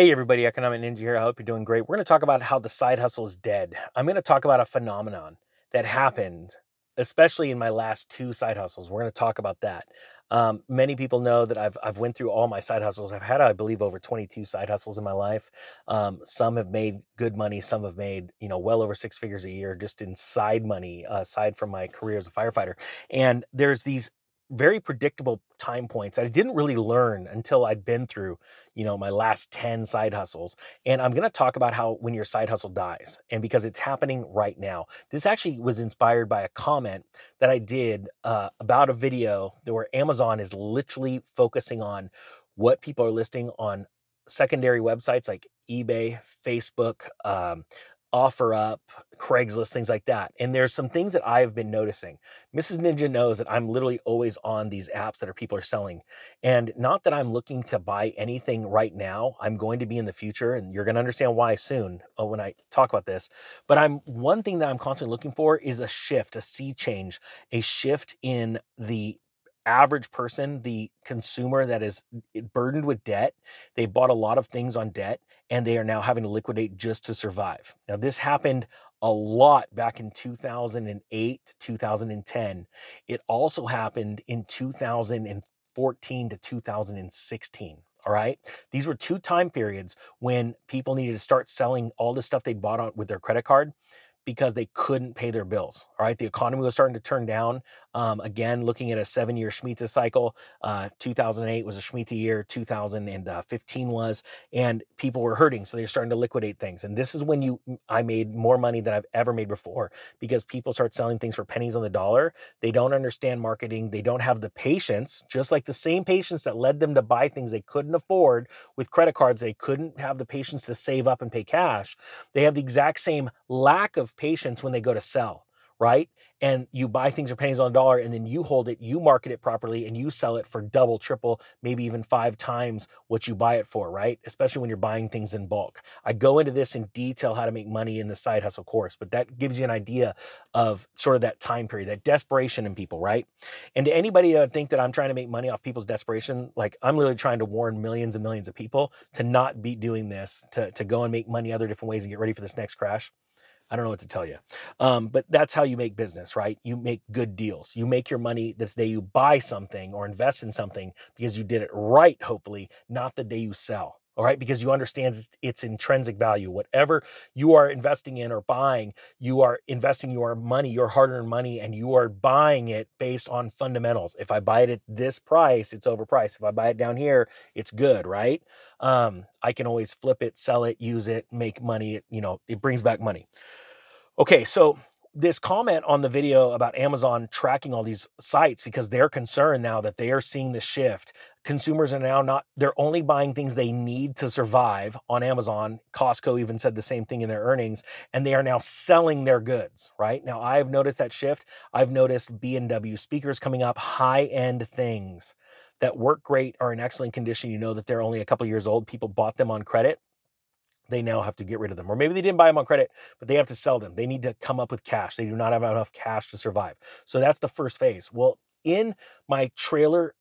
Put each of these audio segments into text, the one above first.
Hey everybody, Economic Ninja here. I hope you're doing great. We're going to talk about how the side hustle is dead. I'm going to talk about a phenomenon that happened, especially in my last two side hustles. We're going to talk about that. Um, many people know that I've I've went through all my side hustles. I've had, I believe, over 22 side hustles in my life. Um, some have made good money. Some have made you know well over six figures a year just in side money, uh, aside from my career as a firefighter. And there's these very predictable time points I didn't really learn until I'd been through, you know, my last 10 side hustles. And I'm going to talk about how when your side hustle dies and because it's happening right now. This actually was inspired by a comment that I did uh, about a video where Amazon is literally focusing on what people are listing on secondary websites like eBay, Facebook, um, OfferUp, Craigslist, things like that. And there's some things that I've been noticing. Mrs. Ninja knows that I'm literally always on these apps that are people are selling. And not that I'm looking to buy anything right now. I'm going to be in the future, and you're going to understand why soon uh, when I talk about this. But I'm one thing that I'm constantly looking for is a shift, a sea change, a shift in the average person, the consumer that is eh, burdened with debt, they bought a lot of things on debt and they are now having to liquidate just to survive. Now, this happened a lot back in 2008 2010. It also happened in 2014 to 2016. All right. These were two time periods when people needed to start selling all the stuff they bought on with their credit card because they couldn't pay their bills. All right, the economy was starting to turn down. Um, again, looking at a seven-year Shemitah cycle, uh, 2008 was a Shemitah year, 2015 was, and people were hurting, so they're starting to liquidate things. And this is when you, I made more money than I've ever made before because people start selling things for pennies on the dollar. They don't understand marketing. They don't have the patience, just like the same patience that led them to buy things they couldn't afford with credit cards. They couldn't have the patience to save up and pay cash. They have the exact same lack of patience when they go to sell, right? And you buy things for pennies on a dollar and then you hold it, you market it properly, and you sell it for double, triple, maybe even five times what you buy it for, right? Especially when you're buying things in bulk. I go into this in detail how to make money in the side hustle course, but that gives you an idea of sort of that time period, that desperation in people, right? And to anybody that think that I'm trying to make money off people's desperation, like I'm literally trying to warn millions and millions of people to not be doing this, to, to go and make money other different ways and get ready for this next crash. I don't know what to tell you. Um, but that's how you make business, right? You make good deals. You make your money the day you buy something or invest in something because you did it right, hopefully, not the day you sell. All right, because you understand its, intrinsic value. Whatever you are investing in or buying, you are investing your money, your hard earned money, and you are buying it based on fundamentals. If I buy it at this price, it's overpriced. If I buy it down here, it's good, right? Um, I can always flip it, sell it, use it, make money. It, you know, it brings back money. Okay, so this comment on the video about Amazon tracking all these sites because they're concerned now that they are seeing the shift. Consumers are now not, they're only buying things they need to survive on Amazon. Costco even said the same thing in their earnings, and they are now selling their goods, right? Now, I've noticed that shift. I've noticed B&W speakers coming up, high end things that work great, are in excellent condition. You know that they're only a couple years old. People bought them on credit they now have to get rid of them. Or maybe they didn't buy them on credit, but they have to sell them. They need to come up with cash. They do not have enough cash to survive. So that's the first phase. Well, in my trailer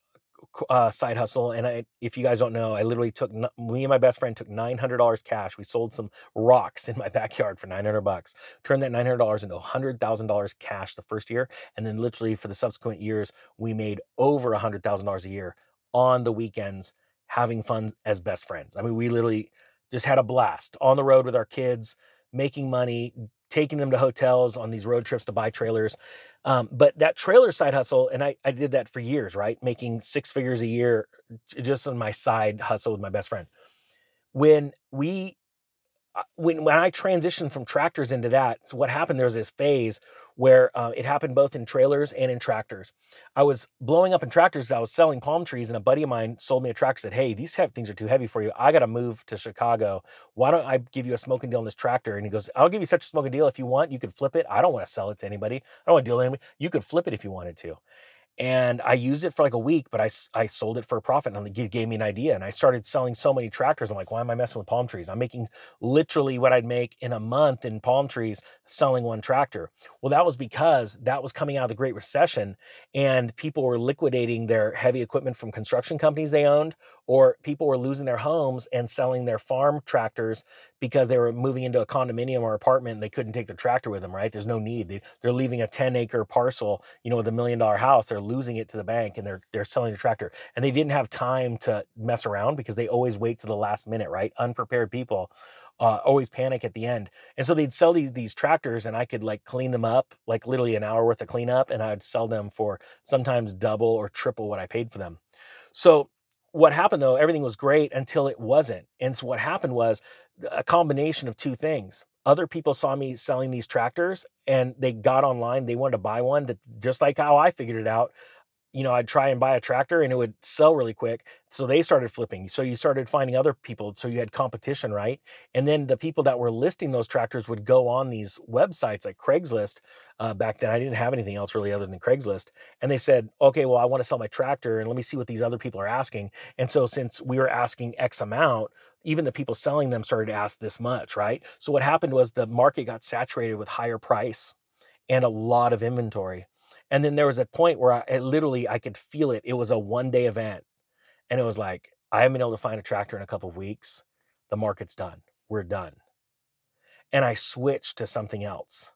uh, side hustle, and I, if you guys don't know, I literally took me and my best friend took nine hundred dollars cash. We sold some rocks in my backyard for nine hundred bucks. Turned that nine hundred dollars into hundred thousand dollars cash the first year, and then literally for the subsequent years, we made over hundred thousand dollars a year on the weekends having fun as best friends. I mean, we literally just had a blast on the road with our kids, making money, taking them to hotels on these road trips to buy trailers. Um, but that trailer side hustle, and I, I did that for years, right? Making six figures a year just on my side hustle with my best friend. When we uh, when when I transitioned from tractors into that, so what happened there was this phase where uh, it happened both in trailers and in tractors. I was blowing up in tractors. I was selling palm trees, and a buddy of mine sold me a tractor. Said, "Hey, these things are too heavy for you. I got to move to Chicago. Why don't I give you a smoking deal on this tractor?" And he goes, "I'll give you such a smoking deal if you want. You could flip it. I don't want to sell it to anybody. I don't want to deal with anybody. You could flip it if you wanted to." And I used it for like a week, but I, I sold it for a profit and it gave me an idea. And I started selling so many tractors. I'm like, why am I messing with palm trees? I'm making literally what I'd make in a month in palm trees selling one tractor. Well, that was because that was coming out of the Great Recession and people were liquidating their heavy equipment from construction companies they owned or people were losing their homes and selling their farm tractors because they were moving into a condominium or apartment and they couldn't take the tractor with them right? There's no need. They, they're leaving a 10 acre parcel you know with a million dollar house. They're losing it to the bank and they're they're selling the tractor. And they didn't have time to mess around because they always wait to the last minute right? Unprepared people uh, always panic at the end. And so they'd sell these these tractors, and I could like clean them up, like literally an hour worth of cleanup, and I'd sell them for sometimes double or triple what I paid for them. So what happened though, everything was great until it wasn't. And so what happened was a combination of two things. Other people saw me selling these tractors and they got online, they wanted to buy one that just like how I figured it out you know, I'd try and buy a tractor and it would sell really quick. So they started flipping. So you started finding other people. So you had competition, right? And then the people that were listing those tractors would go on these websites like Craigslist. Uh, back then, I didn't have anything else really other than Craigslist. And they said, okay, well, I want to sell my tractor and let me see what these other people are asking. And so since we were asking X amount, even the people selling them started to ask this much, right? So what happened was the market got saturated with higher price and a lot of inventory. And then there was a point where I, literally I could feel it. It was a one day event, and it was like I haven't been able to find a tractor in a couple of weeks. The market's done. We're done. And I switched to something else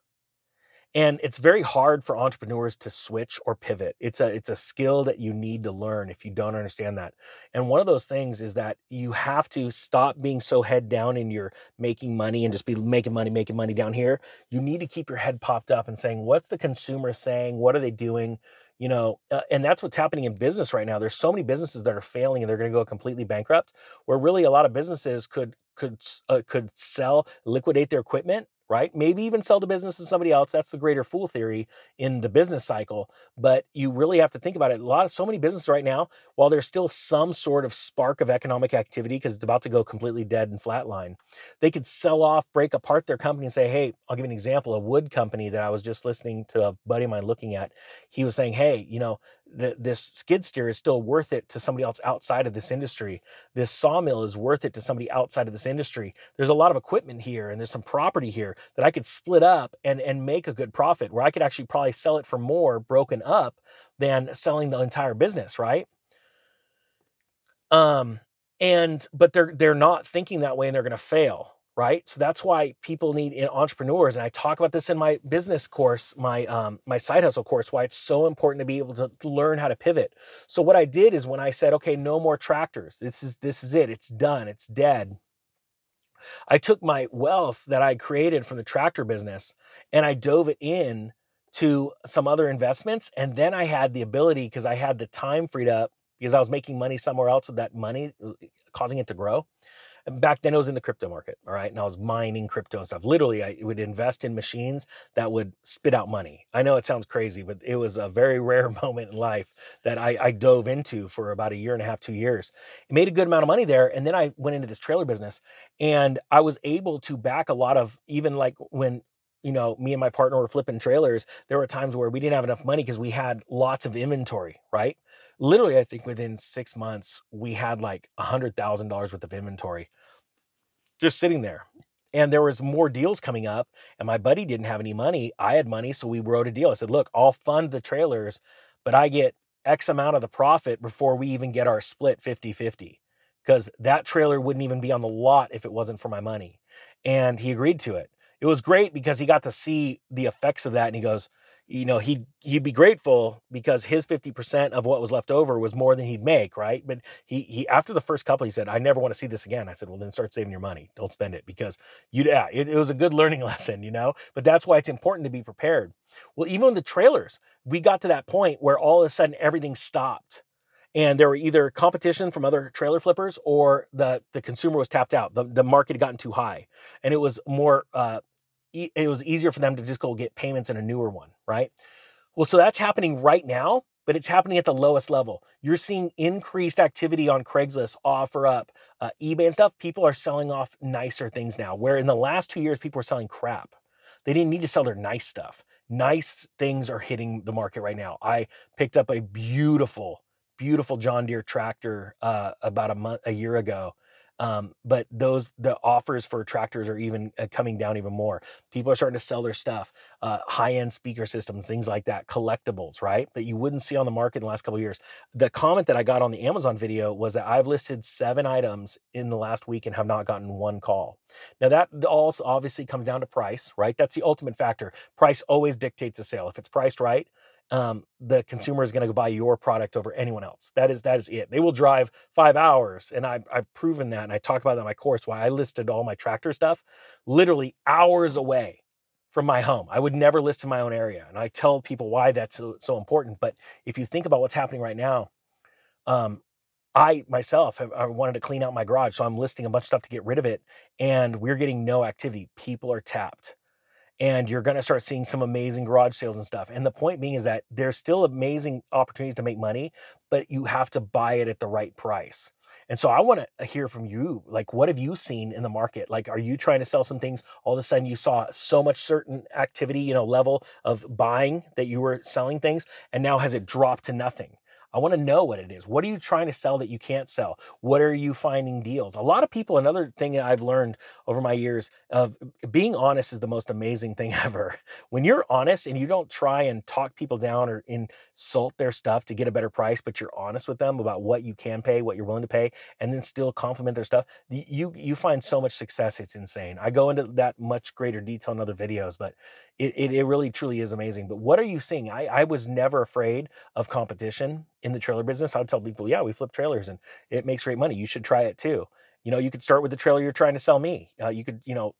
and it's very hard for entrepreneurs to switch or pivot. It's a it's a skill that you need to learn if you don't understand that. And one of those things is that you have to stop being so head down in your making money and just be making money making money down here. You need to keep your head popped up and saying what's the consumer saying? What are they doing? You know uh, and that's what's happening in business right now. There's so many businesses that are failing and they're going to go completely bankrupt where really a lot of businesses could could uh, could sell liquidate their equipment right? Maybe even sell the business to somebody else. That's the greater fool theory in the business cycle. But you really have to think about it. A lot of so many businesses right now, while there's still some sort of spark of economic activity because it's about to go completely dead and flatline, they could sell off, break apart their company and say, hey, I'll give you an example. A wood company that I was just listening to a buddy of mine looking at, he was saying, hey, you know, the, this skid steer is still worth it to somebody else outside of this industry. This sawmill is worth it to somebody outside of this industry. There's a lot of equipment here and there's some property here that I could split up and, and make a good profit where I could actually probably sell it for more broken up than selling the entire business, right? Um, and but they're they're not thinking that way and they're gonna fail right? So that's why people need entrepreneurs and i talk about this in my business course my um, my side hustle course why it's so important to be able to learn how to pivot. So what i did is when i said okay no more tractors. This is this is it. It's done. It's dead. I took my wealth that i created from the tractor business and i dove it in to some other investments and then i had the ability because i had the time freed up because i was making money somewhere else with that money uh, causing it to grow back then it was in the crypto market, all right? And I was mining crypto and stuff. Literally, I would invest in machines that would spit out money. I know it sounds crazy, but it was a very rare moment in life that I, I dove into for about a year and a half, two years. It made a good amount of money there. And then I went into this trailer business and I was able to back a lot of even like when you know, me and my partner were flipping trailers, there were times where we didn't have enough money because we had lots of inventory, right? Literally, I think within six months, we had like a hundred thousand dollars worth of inventory just sitting there. And there was more deals coming up, and my buddy didn't have any money. I had money, so we wrote a deal. I said, "Look, I'll fund the trailers, but I get X amount of the profit before we even get our split 50-50." Because that trailer wouldn't even be on the lot if it wasn't for my money. And he agreed to it. It was great because he got to see the effects of that, and he goes, you know he'd he'd be grateful because his 50% of what was left over was more than he'd make right? But he he after the first couple he said i never want to see this again. I said well then start saving your money. Don't spend it. Because you yeah it, it was a good learning lesson you know? But that's why it's important to be prepared. Well even with the trailers we got to that point where all of a sudden everything stopped and there were either competition from other trailer flippers or the the consumer was tapped out. The, the market had gotten too high and it was more uh, it was easier for them to just go get payments in a newer one, right? Well, so that's happening right now, but it's happening at the lowest level. You're seeing increased activity on Craigslist, OfferUp, uh, eBay, and stuff. People are selling off nicer things now, where in the last two years, people were selling crap. They didn't need to sell their nice stuff. Nice things are hitting the market right now. I picked up a beautiful, beautiful John Deere tractor uh, about a month, a year ago Um, but those the offers for tractors are even uh, coming down even more. People are starting to sell their stuff, uh, high end speaker systems, things like that, collectibles, right? That you wouldn't see on the market in the last couple years. The comment that I got on the Amazon video was that I've listed seven items in the last week and have not gotten one call. Now that also obviously comes down to price, right? That's the ultimate factor. Price always dictates a sale. If it's priced right, um, the consumer is going to buy your product over anyone else. That is that is it. They will drive five hours, and I've I've proven that, and I talk about that in my course. Why I listed all my tractor stuff, literally hours away from my home. I would never list in my own area, and I tell people why that's so, so important. But if you think about what's happening right now, um, I myself have, I wanted to clean out my garage, so I'm listing a bunch of stuff to get rid of it, and we're getting no activity. People are tapped and you're going to start seeing some amazing garage sales and stuff. And the point being is that there's still amazing opportunities to make money, but you have to buy it at the right price. And so I want to hear from you. Like, what have you seen in the market? Like, are you trying to sell some things? All of a sudden, you saw so much certain activity, you know, level of buying that you were selling things, and now has it dropped to nothing? I want to know what it is. What are you trying to sell that you can't sell? What are you finding deals? A lot of people, another thing I've learned over my years of being honest is the most amazing thing ever. When you're honest and you don't try and talk people down or insult their stuff to get a better price, but you're honest with them about what you can pay, what you're willing to pay, and then still compliment their stuff, you you find so much success. It's insane. I go into that much greater detail in other videos, but it, it, it really truly is amazing. But what are you seeing? I, I was never afraid of competition in the trailer business. I would tell people, yeah, we flip trailers and it makes great money. You should try it too. You know, you could start with the trailer you're trying to sell me. Uh, you could, you know,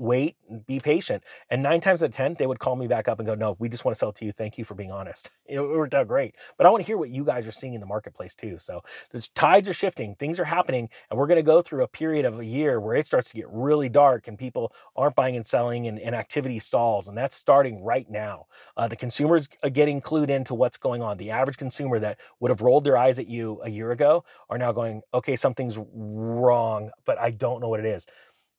wait and be patient. And nine times out of 10, they would call me back up and go, no, we just want to sell to you. Thank you for being honest. It, worked out great. But I want to hear what you guys are seeing in the marketplace too. So the tides are shifting, things are happening, and we're going to go through a period of a year where it starts to get really dark and people aren't buying and selling and, and activity stalls. And that's starting right now. Uh, the consumers are getting clued into what's going on. The average consumer that would have rolled their eyes at you a year ago are now going, okay, something's wrong, but I don't know what it is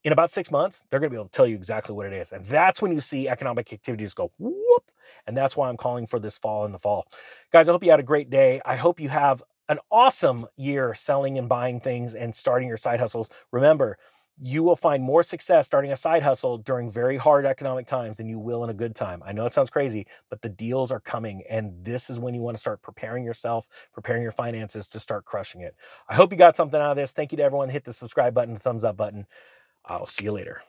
in about six months, they're going to be able to tell you exactly what it is. And that's when you see economic activities go whoop. And that's why I'm calling for this fall in the fall. Guys, I hope you had a great day. I hope you have an awesome year selling and buying things and starting your side hustles. Remember, you will find more success starting a side hustle during very hard economic times than you will in a good time. I know it sounds crazy, but the deals are coming. And this is when you want to start preparing yourself, preparing your finances to start crushing it. I hope you got something out of this. Thank you to everyone. Hit the subscribe button, the thumbs up button. I'll see you later.